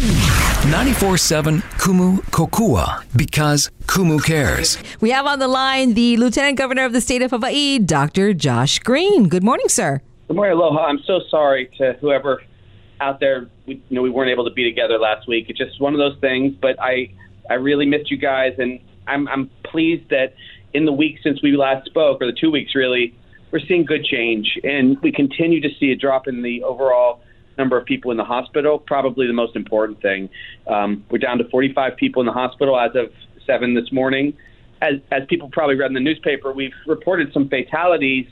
94.7 Kumu Kokua because Kumu cares. We have on the line the Lieutenant Governor of the state of Hawaii, Dr. Josh Green. Good morning, sir. Good morning, Aloha. I'm so sorry to whoever out there. We, you know, we weren't able to be together last week. It's just one of those things. But I, I really missed you guys, and I'm, I'm pleased that in the week since we last spoke, or the two weeks really, we're seeing good change, and we continue to see a drop in the overall number of people in the hospital. Probably the most important thing. Um, we're down to 45 people in the hospital as of seven this morning. As, as people probably read in the newspaper, we've reported some fatalities,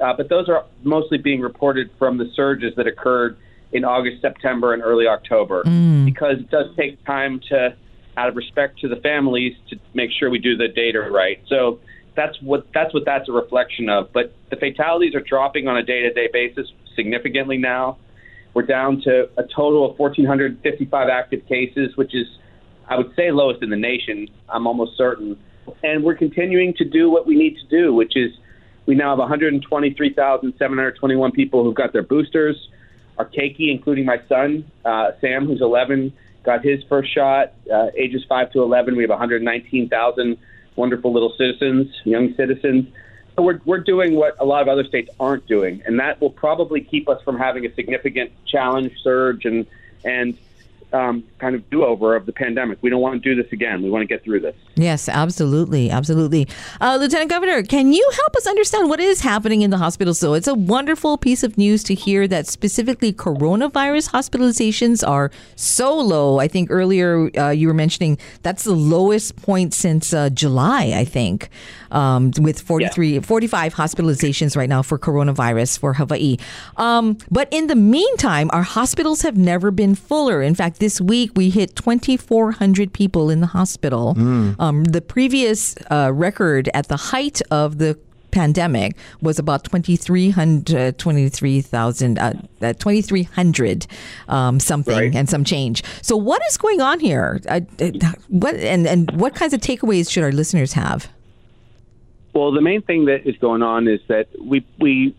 uh, but those are mostly being reported from the surges that occurred in August, September, and early October, mm. because it does take time to, out of respect to the families, to make sure we do the data right. So that's what that's what that's a reflection of. But the fatalities are dropping on a day-to-day basis significantly now. We're down to a total of 1,455 active cases, which is, I would say, lowest in the nation. I'm almost certain. And we're continuing to do what we need to do, which is we now have 123,721 people who've got their boosters. Our keiki, including my son, uh, Sam, who's 11, got his first shot. Uh, ages 5 to 11, we have 119,000 wonderful little citizens, young citizens. We're, we're doing what a lot of other states aren't doing, and that will probably keep us from having a significant challenge surge and and um, kind of do over of the pandemic. We don't want to do this again. We want to get through this. Yes, absolutely. Absolutely. Uh, Lieutenant Governor, can you help us understand what is happening in the hospital? So it's a wonderful piece of news to hear that specifically coronavirus hospitalizations are so low. I think earlier uh, you were mentioning that's the lowest point since uh, July, I think, um, with 43, yeah. 45 hospitalizations right now for coronavirus for Hawaii. Um, but in the meantime, our hospitals have never been fuller. In fact, this week we hit 2,400 people in the hospital. Mm. Um, the previous uh, record at the height of the pandemic was about 2300 23,000 uh, uh 2300 um, something right. and some change. So what is going on here? Uh, uh, what and and what kinds of takeaways should our listeners have? Well, the main thing that is going on is that we we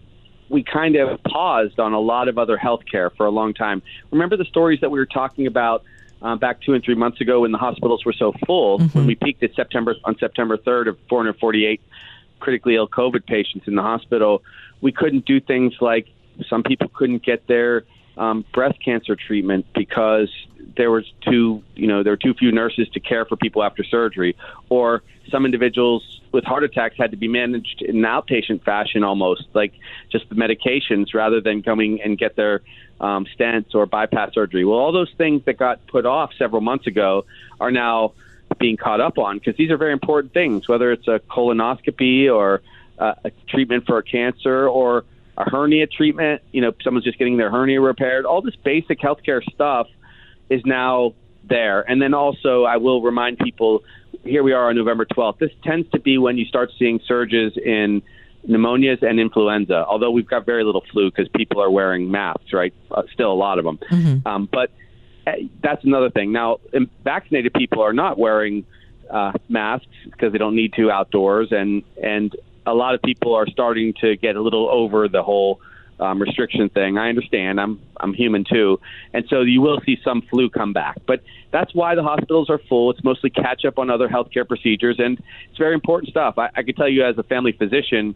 we kind of paused on a lot of other healthcare for a long time. Remember the stories that we were talking about uh, back two and three months ago when the hospitals were so full, mm-hmm. when we peaked at September on September 3rd of 448 critically ill COVID patients in the hospital. We couldn't do things like some people couldn't get their um, breast cancer treatment because there was too you know there were too few nurses to care for people after surgery, or some individuals with heart attacks had to be managed in an outpatient fashion almost like just the medications rather than coming and get their um, stents or bypass surgery. Well, all those things that got put off several months ago are now being caught up on because these are very important things, whether it's a colonoscopy or uh, a treatment for a cancer or a hernia treatment. You know, someone's just getting their hernia repaired. All this basic healthcare stuff is now there. And then also, I will remind people here we are on November 12th. This tends to be when you start seeing surges in pneumonias and influenza, although we've got very little flu because people are wearing masks, right? Uh, still a lot of them. Mm-hmm. Um, but uh, that's another thing. Now, vaccinated people are not wearing uh, masks because they don't need to outdoors, and and a lot of people are starting to get a little over the whole um, restriction thing. I understand. I'm I'm human too, and so you will see some flu come back. But that's why the hospitals are full. It's mostly catch up on other healthcare procedures, and it's very important stuff. I, I can tell you as a family physician,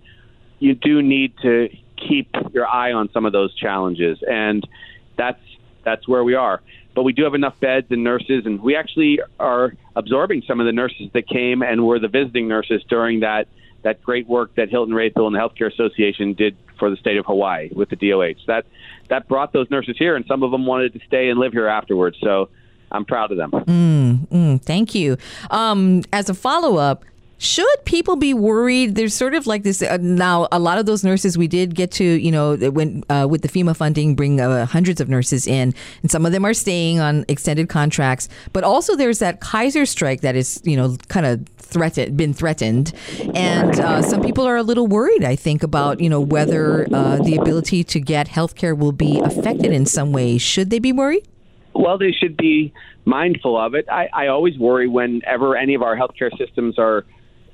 you do need to keep your eye on some of those challenges, and that's that's where we are. But we do have enough beds and nurses, and we actually are absorbing some of the nurses that came and were the visiting nurses during that that great work that Hilton Raethel and the Healthcare Association did for the state of Hawaii with the DOH. That that brought those nurses here, and some of them wanted to stay and live here afterwards. So I'm proud of them. Mm, mm, thank you. Um, as a follow up, should people be worried? There's sort of like this uh, now. A lot of those nurses we did get to, you know, when uh, with the FEMA funding, bring uh, hundreds of nurses in, and some of them are staying on extended contracts. But also, there's that Kaiser strike that is, you know, kind of threatened, been threatened, and uh, some people are a little worried. I think about, you know, whether uh, the ability to get health care will be affected in some way. Should they be worried? Well, they should be mindful of it. I, I always worry whenever any of our healthcare systems are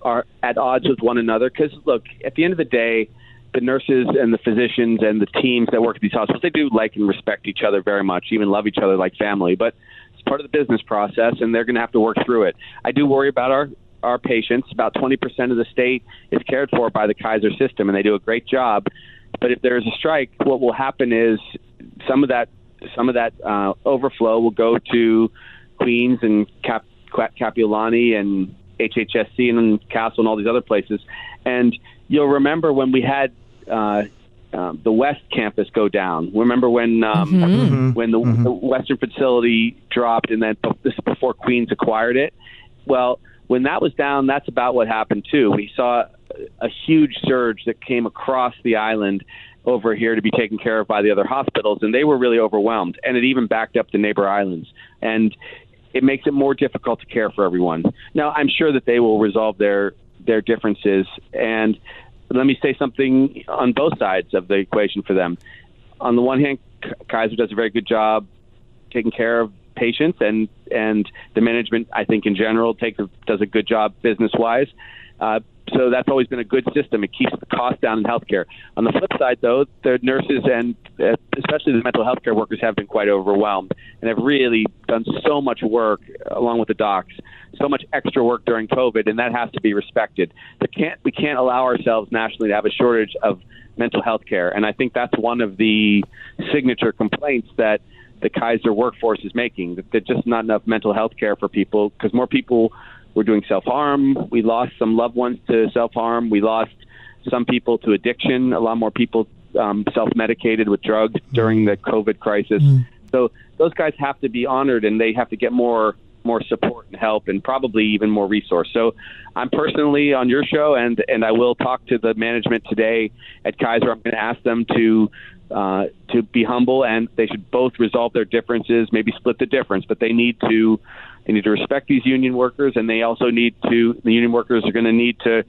are at odds with one another. Because look, at the end of the day, the nurses and the physicians and the teams that work at these hospitals, they do like and respect each other very much, even love each other like family. But it's part of the business process, and they're going to have to work through it. I do worry about our our patients. About 20% of the state is cared for by the Kaiser system, and they do a great job. But if there's a strike, what will happen is some of that some of that uh, overflow will go to Queens and Cap, Kapiolani and HHSC and then Castle and all these other places. And you'll remember when we had uh, uh, the West campus go down. Remember when um, mm-hmm. when the, mm-hmm. the, Western facility dropped, and then this is before Queens acquired it. Well, when that was down, that's about what happened too. We saw a huge surge that came across the island over here to be taken care of by the other hospitals, and they were really overwhelmed. And it even backed up the neighbor islands, and it makes it more difficult to care for everyone. Now, I'm sure that they will resolve their their differences, and let me say something on both sides of the equation for them. On the one hand, Kaiser does a very good job taking care of patients, and and the management, I think, in general, takes a, does a good job business wise. Uh, so that's always been a good system. It keeps the cost down in healthcare. On the flip side, though, the nurses and uh, especially the mental health care workers have been quite overwhelmed and have really done so much work along with the docs, so much extra work during COVID, and that has to be respected. There can't, we can't allow ourselves nationally to have a shortage of mental health care, and I think that's one of the signature complaints that the Kaiser workforce is making that there's just not enough mental health care for people because more people were doing self harm. We lost some loved ones to self harm. We lost some people to addiction. A lot more people um, self medicated with drugs during the COVID crisis. Mm. So those guys have to be honored and they have to get more more support and help and probably even more resource. So I'm personally on your show and and I will talk to the management today at Kaiser. I'm going to ask them to uh, to be humble and they should both resolve their differences, maybe split the difference, but they need to they need to respect these union workers, and they also need to. The union workers are going to need to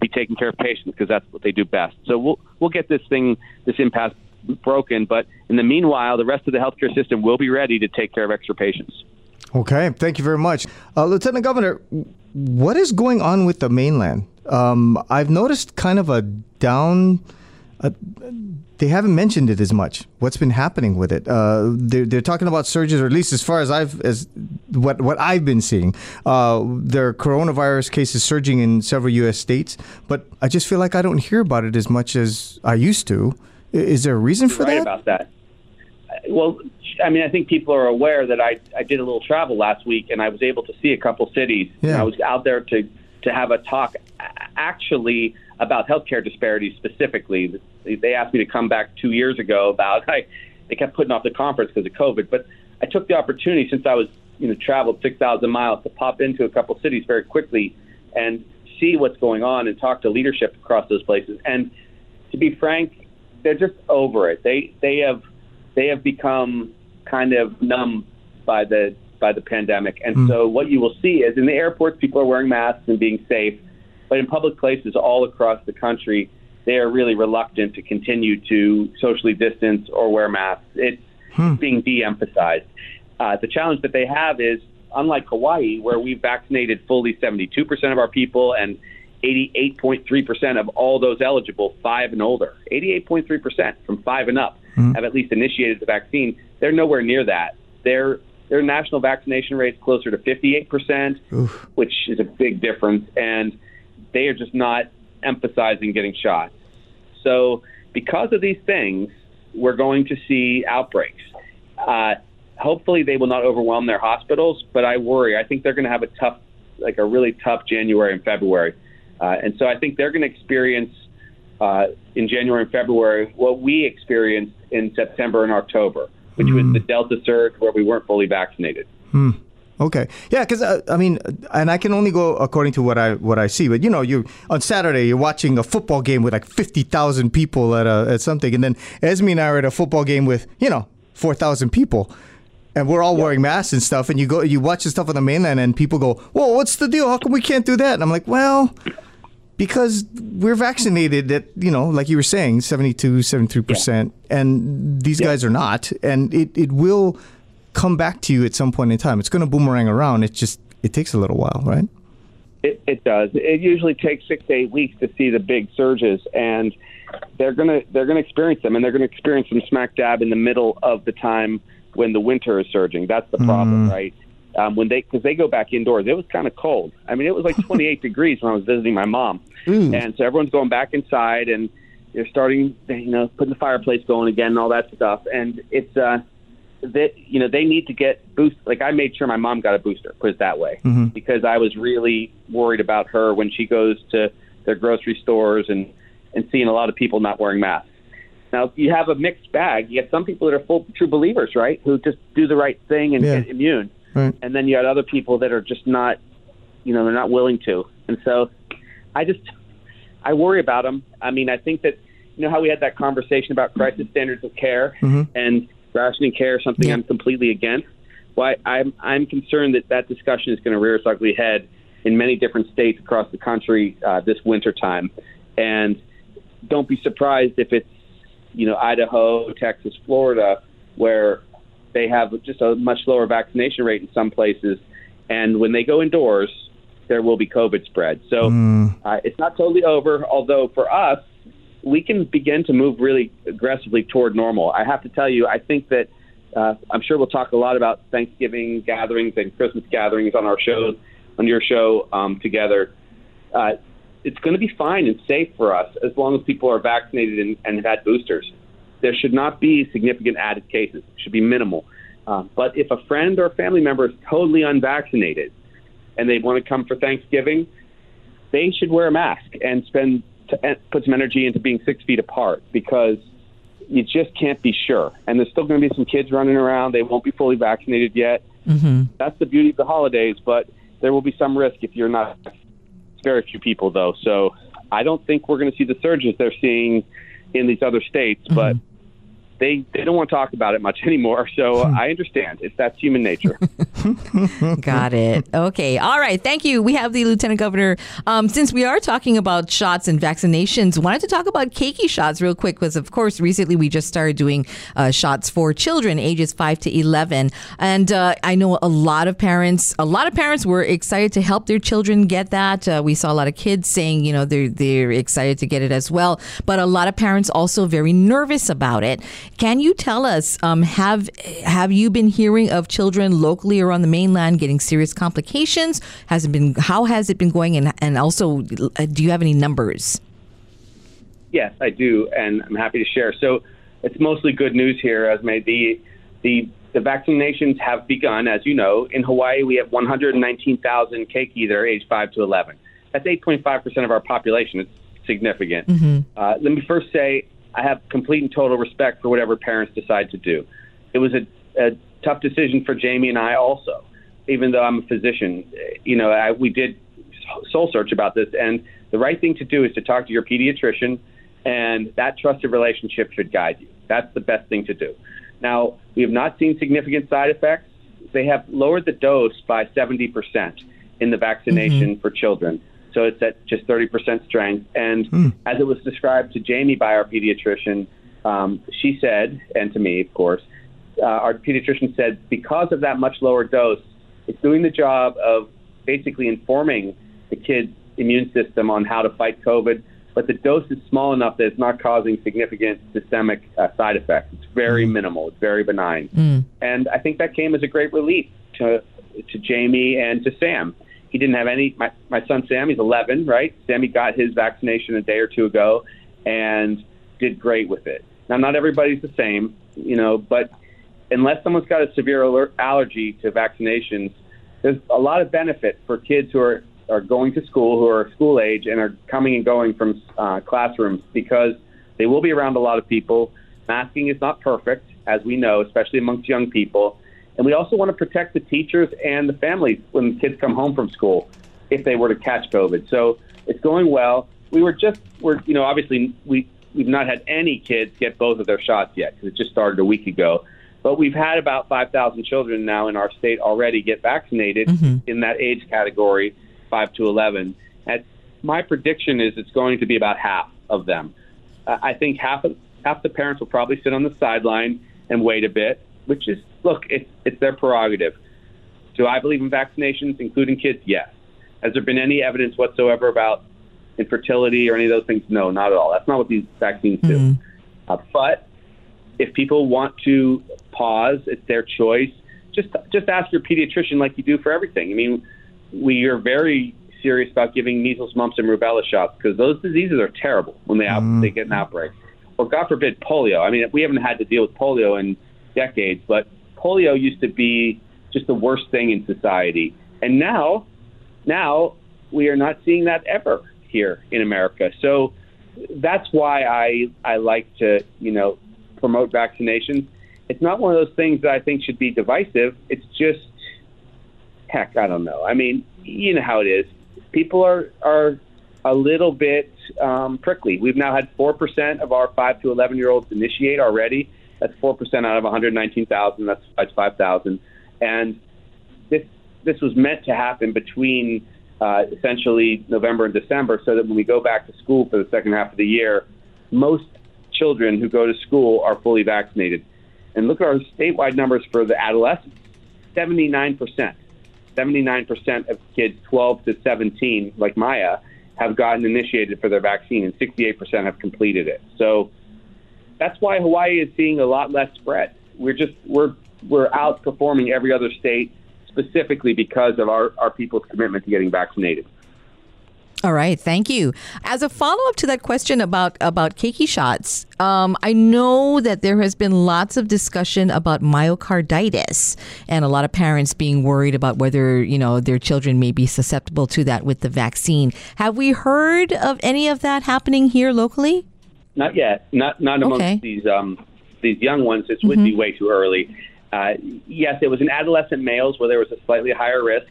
be taking care of patients because that's what they do best. So we'll we'll get this thing, this impasse broken. But in the meanwhile, the rest of the healthcare system will be ready to take care of extra patients. Okay, thank you very much, uh, Lieutenant Governor. What is going on with the mainland? Um, I've noticed kind of a down. Uh, they haven't mentioned it as much. What's been happening with it? Uh, they're, they're talking about surges, or at least as far as I've as what what I've been seeing. Uh, there are coronavirus cases surging in several U.S. states, but I just feel like I don't hear about it as much as I used to. Is there a reason You're for right that? About that. Well, I mean, I think people are aware that I I did a little travel last week, and I was able to see a couple cities. Yeah. I was out there to to have a talk actually about healthcare disparities specifically. They asked me to come back two years ago about I, they kept putting off the conference because of COVID, but I took the opportunity since I was you know traveled 6,000 miles to pop into a couple cities very quickly and see what's going on and talk to leadership across those places. And to be frank, they're just over it. They they have they have become kind of numb by the by the pandemic. And mm. so what you will see is in the airports, people are wearing masks and being safe. But in public places all across the country, they are really reluctant to continue to socially distance or wear masks. It's hmm. being de emphasized. Uh, the challenge that they have is unlike Hawaii, where we've vaccinated fully 72% of our people and 88.3% of all those eligible, five and older. 88.3% from five and up hmm. have at least initiated the vaccine. They're nowhere near that. Their their national vaccination rate is closer to 58%, Oof. which is a big difference. And they are just not emphasizing getting shots. So, because of these things, we're going to see outbreaks. Uh, hopefully, they will not overwhelm their hospitals, but I worry. I think they're going to have a tough, like a really tough January and February. Uh, and so I think they're going to experience uh, in January and February what we experienced in September and October, which mm. was hmm. the Delta surge where we weren't fully vaccinated. Mm. Okay, yeah, because uh, I mean, and I can only go according to what I what I see. But you know, you on Saturday you're watching a football game with like fifty thousand people at a, at something, and then Esme and I are at a football game with you know four thousand people, and we're all yeah. wearing masks and stuff. And you go, you watch the stuff on the mainland, and people go, "Whoa, what's the deal? How come we can't do that?" And I'm like, "Well." Because we're vaccinated at, you know, like you were saying, 72, 73%, yeah. and these yeah. guys are not. And it, it will come back to you at some point in time. It's going to boomerang around. It just it takes a little while, right? It, it does. It usually takes six to eight weeks to see the big surges, and they're gonna they're gonna experience them, and they're gonna experience them smack dab in the middle of the time when the winter is surging. That's the problem, right? Um, when they because they go back indoors, it was kind of cold. I mean, it was like 28 degrees when I was visiting my mom, and so everyone's going back inside and they're starting, you know, putting the fireplace going again and all that stuff. And it's uh, that you know they need to get boost. Like I made sure my mom got a booster, put it that way, mm-hmm. because I was really worried about her when she goes to their grocery stores and and seeing a lot of people not wearing masks. Now you have a mixed bag. You have some people that are full true believers, right, who just do the right thing and Yeah. get immune, Right. and then you have other people that are just not, you know, they're not willing to. And so, I just I worry about them. I mean, I think that you know how we had that conversation about crisis standards of care mm-hmm. and rationing care, something Yeah. I'm completely against. Why I'm I'm concerned that that discussion is going to rear its ugly head in many different states across the country uh, this winter time, and don't be surprised if it's you know Idaho, Texas, Florida, where they have just a much lower vaccination rate in some places, and when they go indoors, there will be COVID spread. So uh, it's not totally over. Although for us, we can begin to move really aggressively toward normal. I have to tell you, I think that uh, I'm sure we'll talk a lot about Thanksgiving gatherings and Christmas gatherings on our show, on your show um, together. Uh, it's going to be fine and safe for us as long as people are vaccinated and, and have had boosters. There should not be significant added cases. It should be minimal. Uh, but if a friend or family member is totally unvaccinated and they want to come for Thanksgiving, they should wear a mask and spend t- and put some energy into being six feet apart because you just can't be sure. And there's still going to be some kids running around. They won't be fully vaccinated yet. Mm-hmm. That's the beauty of the holidays, but there will be some risk if you're not. It's very few people, though. So I don't think we're going to see the surges they're seeing in these other states, but they, they don't want to talk about it much anymore. So I understand. It's that's human nature. Got it. Okay. All right. Thank you. We have the Lieutenant Governor. Um, since we are talking about shots and vaccinations, wanted to talk about keiki shots real quick because, of course, recently we just started doing uh, shots for children ages five to eleven, and uh, I know a lot of parents. A lot of parents were excited to help their children get that. Uh, we saw a lot of kids saying, you know, they're they're excited to get it as well, but a lot of parents also very nervous about it. Can you tell us um, have have you been hearing of children locally or on the mainland getting serious complications? Has it been how has it been going, and and also uh, do you have any numbers? Yes, I do, and I'm happy to share. So it's mostly good news here, as may the the the vaccinations have begun. As you know, in Hawaii, we have 119,000 keiki that are age 5 to 11. That's 8.5 percent of our population. It's significant. Uh, let me first say I have complete and total respect for whatever parents decide to do. It was a, a tough decision for Jamie and I also, even though I'm a physician. You know, I, we did soul search about this, and the right thing to do is to talk to your pediatrician, and that trusted relationship should guide you. That's the best thing to do. Now, we have not seen significant side effects. They have lowered the dose by 70% in the vaccination mm-hmm. for children. So it's at just 30% strength. And as it was described to Jamie by our pediatrician, um, she said, and to me, of course, uh, our pediatrician said because of that much lower dose, it's doing the job of basically informing the kid's immune system on how to fight COVID. But the dose is small enough that it's not causing significant systemic uh, side effects. It's very minimal. It's very benign. And I think that came as a great relief to to Jamie and to Sam. He didn't have any. My my son Sam, he's 11, right? Sammy got his vaccination a day or two ago, and did great with it. Now, not everybody's the same, you know, but unless someone's got a severe aller- allergy to vaccinations, there's a lot of benefit for kids who are are going to school, who are school age, and are coming and going from uh, classrooms because they will be around a lot of people. Masking is not perfect, as we know, especially amongst young people. And we also want to protect the teachers and the families when kids come home from school if they were to catch COVID. So it's going well. We were just, we're, you know, obviously we, we've not had any kids get both of their shots yet because it just started a week ago. But we've had about 5,000 children now in our state already get vaccinated in that age category, 5 to 11. And my prediction is it's going to be about half of them. Uh, I think half of half the parents will probably sit on the sideline and wait a bit, which is look, it's it's their prerogative. Do I believe in vaccinations, including kids? Yes. Has there been any evidence whatsoever about infertility or any of those things? No, not at all. That's not what these vaccines do. Uh, but if people want to pause. It's their choice. Just just ask your pediatrician like you do for everything. I mean, we are very serious about giving measles, mumps, and rubella shots because those diseases are terrible when they out, they get an outbreak. Or God forbid, polio. I mean, we haven't had to deal with polio in decades, but polio used to be just the worst thing in society, and now, now we are not seeing that ever here in America. So that's why I I like to you know promote vaccinations. It's not one of those things that I think should be divisive. It's just heck, I don't know. I mean, you know how it is. People are are a little bit um, prickly. We've now had four percent of our five to eleven year olds initiate already. That's four percent out of 119,000. That's that's 5,000, and this this was meant to happen between uh, essentially November and December, so that when we go back to school for the second half of the year, most children who go to school are fully vaccinated. And look at our statewide numbers for the adolescents 79%. 79% of kids 12 to 17, like Maya, have gotten initiated for their vaccine, and 68% have completed it. So that's why Hawaii is seeing a lot less spread. We're just we're we're outperforming every other state specifically because of our, our people's commitment to getting vaccinated. All right, thank you. As a follow up to that question about about keiki shots, um, I know that there has been lots of discussion about myocarditis, and a lot of parents being worried about whether you know their children may be susceptible to that with the vaccine. Have we heard of any of that happening here locally? Not yet. Not not amongst Okay. these um, these young ones. It would be way too early. Uh, yes, it was in adolescent males where there was a slightly higher risk.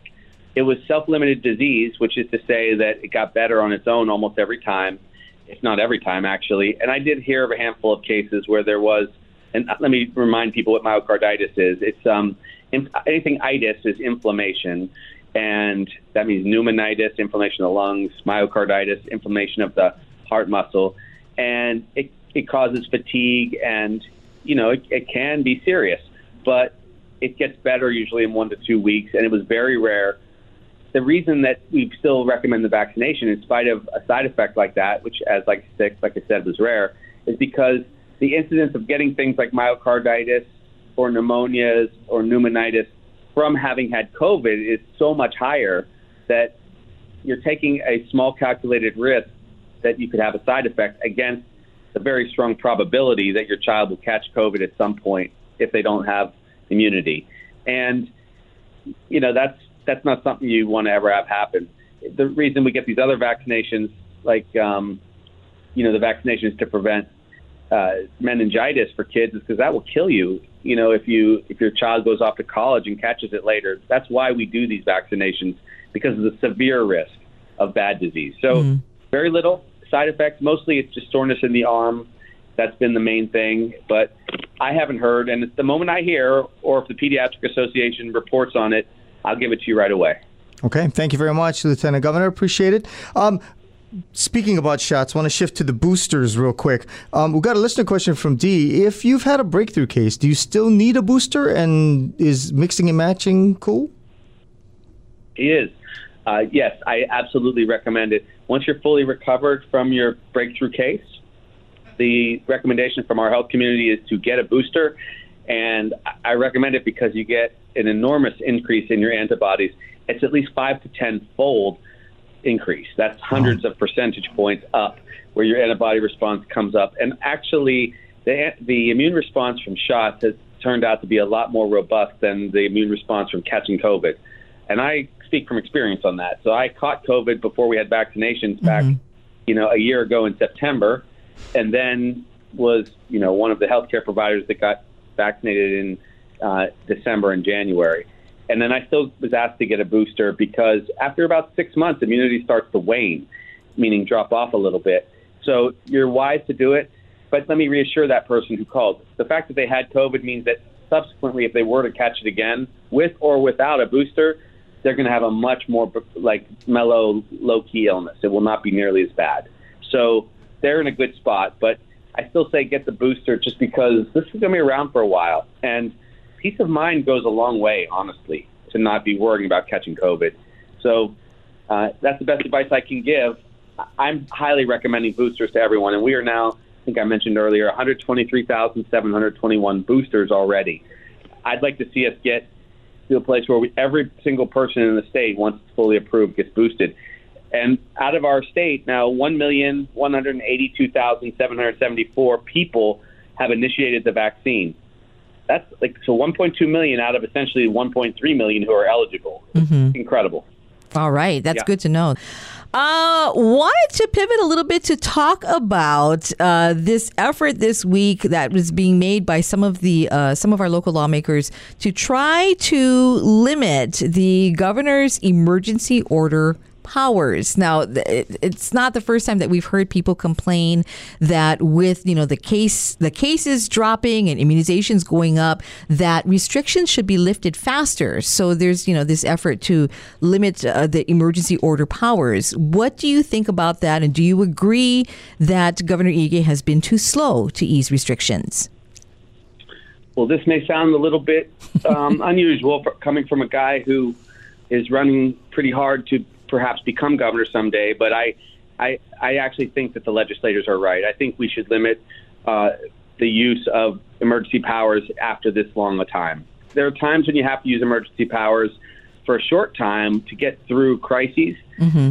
It was self-limited disease, which is to say that it got better on its own almost every time, if not every time actually. And I did hear of a handful of cases where there was. And let me remind people what myocarditis is. It's um, in, anything itis is inflammation, and that means pneumonitis, inflammation of the lungs, myocarditis, inflammation of the heart muscle, and it, it causes fatigue, and you know it, it can be serious, but it gets better usually in one to two weeks, and it was very rare. The reason that we still recommend the vaccination, in spite of a side effect like that, which, as like said, like I said, was rare, is because the incidence of getting things like myocarditis or pneumonias or pneumonitis from having had COVID is so much higher that you're taking a small calculated risk that you could have a side effect against the very strong probability that your child will catch COVID at some point if they don't have immunity. And you know that's that's not something you want to ever have happen. The reason we get these other vaccinations, like um, you know the vaccinations to prevent uh, meningitis for kids, is because that will kill you. You know if you if your child goes off to college and catches it later. That's why we do these vaccinations because of the severe risk of bad disease. So very little side effects. Mostly it's just soreness in the arm. That's been the main thing. But I haven't heard, and the moment I hear, or if the Pediatric Association reports on it, I'll give it to you right away. Okay, thank you very much, Lieutenant Governor. Appreciate it. Um, speaking about shots, want to shift to the boosters real quick. Um, we got a listener question from D. If you've had a breakthrough case, do you still need a booster? And is mixing and matching cool? He is. Uh, yes, I absolutely recommend it. Once you're fully recovered from your breakthrough case, the recommendation from our health community is to get a booster. And I recommend it because you get an enormous increase in your antibodies. It's at least five to 10 fold increase. That's hundreds of percentage points up where your antibody response comes up. And actually, the, the immune response from shots has turned out to be a lot more robust than the immune response from catching COVID. And I speak from experience on that. So I caught COVID before we had vaccinations back, you know, a year ago in September, and then was, you know, one of the healthcare providers that got vaccinated in uh, December and January. And then I still was asked to get a booster because after about six months, immunity starts to wane, meaning drop off a little bit. So you're wise to do it. But let me reassure that person who called. The fact that they had COVID means that subsequently, if they were to catch it again, with or without a booster, they're going to have a much more like mellow, low key illness. It will not be nearly as bad. So they're in a good spot. But I still say get the booster just because this is going to be around for a while. And peace of mind goes a long way, honestly, to not be worrying about catching COVID. So uh, that's the best advice I can give. I'm highly recommending boosters to everyone, and we are now, I think I mentioned earlier, 123,721 boosters already. I'd like to see us get to a place where we, every single person in the state, once it's fully approved, gets boosted. And out of our state now, 1,182,774 people have initiated the vaccine. That's like so 1.2 million out of essentially 1.3 million who are eligible. Mm-hmm. Incredible. All right, that's Yeah. good to know. Uh, wanted to pivot a little bit to talk about uh, this effort this week that was being made by some of the uh, some of our local lawmakers to try to limit the governor's emergency order powers. Now, it- it's not the first time that we've heard people complain that with you know the case the cases dropping and immunizations going up, that restrictions should be lifted faster. So there's you know this effort to limit uh, the emergency order powers. What do you think about that, and do you agree that Governor Ige has been too slow to ease restrictions? Well, this may sound a little bit um, unusual for, coming from a guy who is running pretty hard to perhaps become governor someday, but I, I, I actually think that the legislators are right. I think we should limit uh, the use of emergency powers after this long a time. There are times when you have to use emergency powers for a short time to get through crises,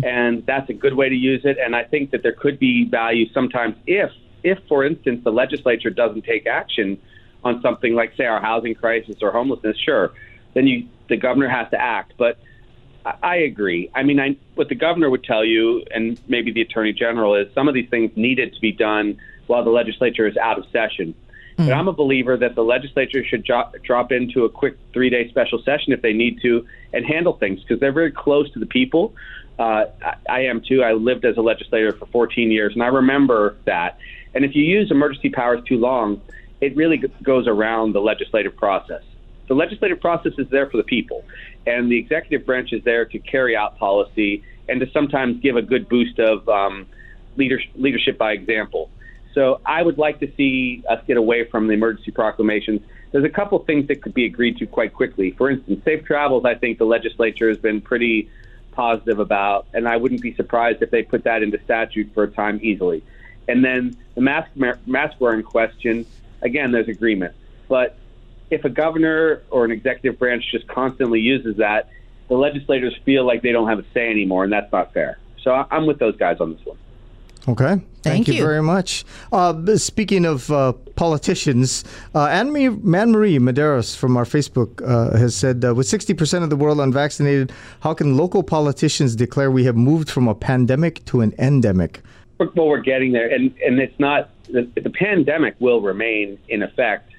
and that's a good way to use it. And I think that there could be value sometimes if, if for instance, the legislature doesn't take action on something like, say, our housing crisis or homelessness. Sure, then you the governor has to act, but. I- agree. I mean, I, what the governor would tell you, and maybe the attorney general, is some of these things needed to be done while the legislature is out of session. But I'm a believer that the legislature should jo- drop into a quick three day special session if they need to and handle things because they're very close to the people. Uh, I, I am too. I lived as a legislator for 14 years, and I remember that. And if you use emergency powers too long, it really g- goes around the legislative process. The legislative process is there for the people, and the executive branch is there to carry out policy and to sometimes give a good boost of um, leader, leadership by example. So I would like to see us get away from the emergency proclamations. There's a couple things that could be agreed to quite quickly. For instance, safe travels, I think the legislature has been pretty positive about, and I wouldn't be surprised if they put that into statute for a time easily. And then the mask mask wearing question, again, there's agreement. But if a governor or an executive branch just constantly uses that, the legislators feel like they don't have a say anymore, and that's not fair. So I- I'm with those guys on this one. Okay. Thank you. you. very much. Uh, speaking of uh, politicians, uh, Anne Marie Medeiros from our Facebook uh, has said, uh, with 60% of the world unvaccinated, how can local politicians declare we have moved from a pandemic to an endemic? Well, we're getting there, and and it's not the, the pandemic will remain in effect,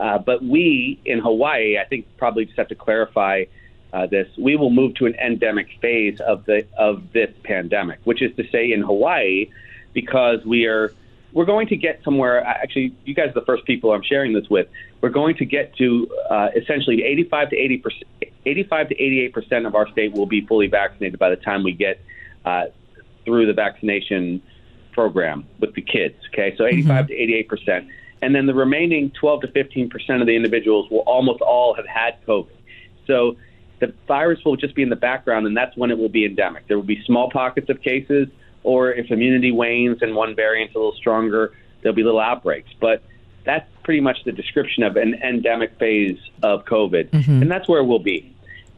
uh, but we in Hawaii, I think, probably just have to clarify uh, this. We will move to an endemic phase of the of this pandemic, which is to say, in Hawaii, because we are we're going to get somewhere. Actually, you guys are the first people I'm sharing this with. We're going to get to uh, essentially 85 to 80 percent, 85 to 88 percent of our state will be fully vaccinated by the time we get uh, through the vaccination program with the kids. Okay, so 85 to 88 percent, and then the remaining 12 to 15 percent of the individuals will almost all have had COVID. So the virus will just be in the background, and that's when it will be endemic. There will be small pockets of cases, or if immunity wanes and one variant's a little stronger, there'll be little outbreaks. But that's pretty much the description of an endemic phase of COVID, and that's where we'll be.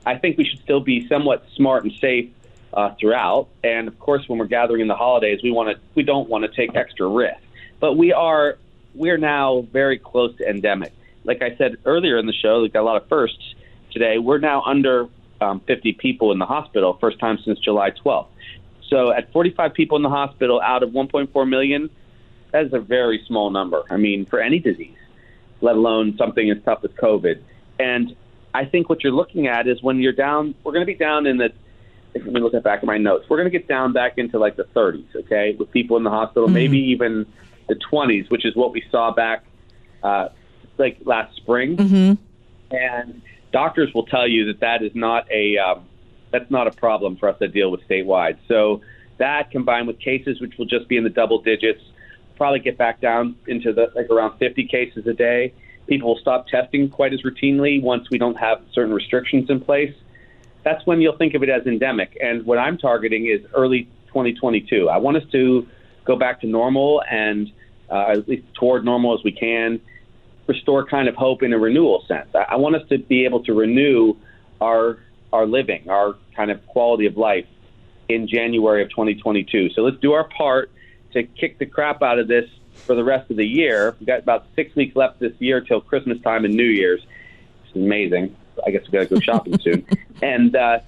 I think we should still be somewhat smart and safe uh, throughout. And of course, when we're gathering in the holidays, we want to we don't want to take extra risk. But we are we are now very close to endemic. Like I said earlier in the show, we got a lot of firsts today. We're now under um, 50 people in the hospital, first time since July 12th. So at 45 people in the hospital out of 1.4 million, that is a very small number. I mean, for any disease, let alone something as tough as COVID. And I think what you're looking at is when you're down, we're going to be down in the if let me look at back at my notes. We're going to get down back into like the 30s, okay, with people in the hospital, maybe even the 20s, which is what we saw back uh, like last spring. And doctors will tell you that that is not a um, that's not a problem for us to deal with statewide. So that combined with cases which will just be in the double digits, probably get back down into the like around 50 cases a day. People will stop testing quite as routinely once we don't have certain restrictions in place that's when you'll think of it as endemic. And what I'm targeting is early 2022. I want us to go back to normal and uh, at least toward normal as we can restore kind of hope in a renewal sense. I, I want us to be able to renew our our living, our kind of quality of life in January of 2022. So let's do our part to kick the crap out of this for the rest of the year. We've got about six weeks left this year till Christmas time and New Year's. It's amazing. I guess we got to go shopping soon, and uh,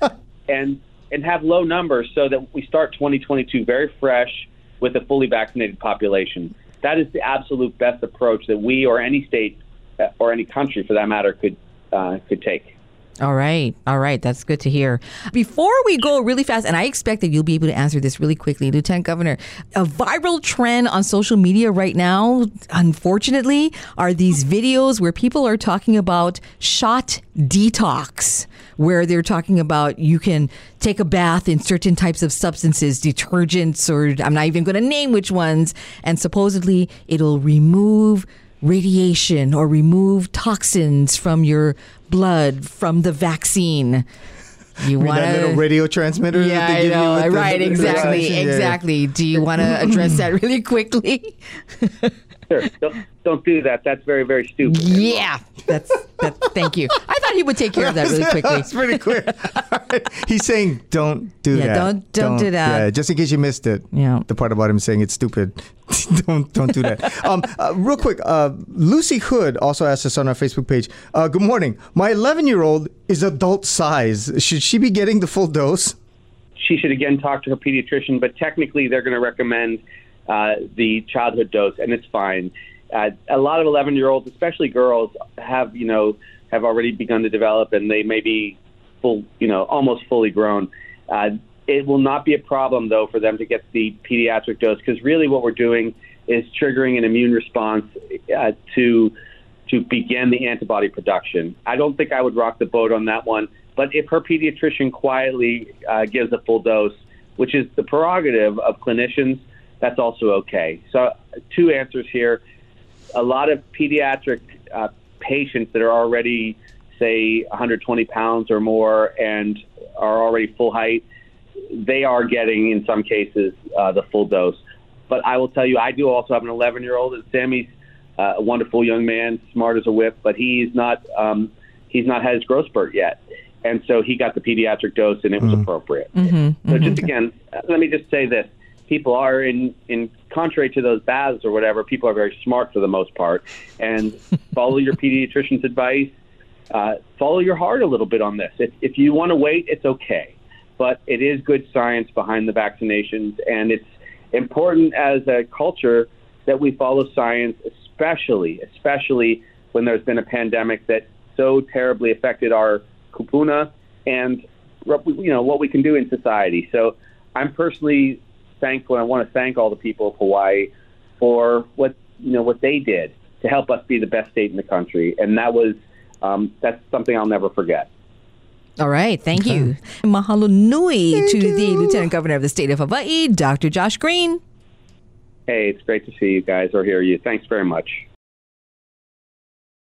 and and have low numbers so that we start 2022 very fresh with a fully vaccinated population. That is the absolute best approach that we or any state uh, or any country, for that matter, could uh, could take. All right. All right. That's good to hear. Before we go really fast, and I expect that you'll be able to answer this really quickly, Lieutenant Governor, a viral trend on social media right now, unfortunately, are these videos where people are talking about shot detox, where they're talking about you can take a bath in certain types of substances, detergents, or I'm not even going to name which ones, and supposedly it'll remove radiation or remove toxins from your blood from the vaccine. You want that little radio transmitter? Yeah, I know. right, the, exactly, yeah. exactly. Do you want to address that really quickly? Sure. don't, don't do that. That's very, very stupid. yeah, that's that. Thank you. I thought he would take care of that really quickly. That's pretty clear. All right. He's saying, "Don't do that. Yeah, that. don't- don't do that." Yeah, just in case you missed it. Yeah. the part about him saying it's stupid. don't don't do that. um, uh, real quick, uh, Lucy Hood also asked us on our Facebook page. Uh, Good morning. My 11 year old is adult size. Should she be getting the full dose? she should again talk to her pediatrician, but technically they're going to recommend uh, the childhood dose, and it's fine. Uh, a lot of 11 year olds, especially girls, have you know have already begun to develop, and they may be full, you know, almost fully grown. Uh, it will not be a problem though for them to get the pediatric dose because really what we're doing is triggering an immune response uh, to to begin the antibody production. I don't think I would rock the boat on that one. But if her pediatrician quietly uh, gives a full dose, which is the prerogative of clinicians, that's also okay. So, two answers here. A lot of pediatric uh, patients that are already, say, 120 pounds or more and are already full height, they are getting, in some cases, uh, the full dose. But I will tell you, I do also have an 11 year old, and Sammy's uh, a wonderful young man, smart as a whip, but he's not um, he's not had his growth spurt yet, and so he got the pediatric dose, and it was appropriate. So just again, uh, let me just say this: people are in in contrary to those baths or whatever, people are very smart for the most part, and follow your pediatrician's advice. Uh, follow your heart a little bit on this. If, if you want to wait, it's okay, but it is good science behind the vaccinations, and it's important as a culture that we follow science, especially especially when there's been a pandemic that so terribly affected our kupuna and you know what we can do in society. So I'm personally thankful. and I want to thank all the people of Hawaii for what you know what they did to help us be the best state in the country, and that was um, that's something I'll never forget. All right, thank you. Mahalo nui to the Lieutenant Governor of the state of Hawaii, Dr. Josh Green. Hey, it's great to see you guys or hear you. Thanks very much.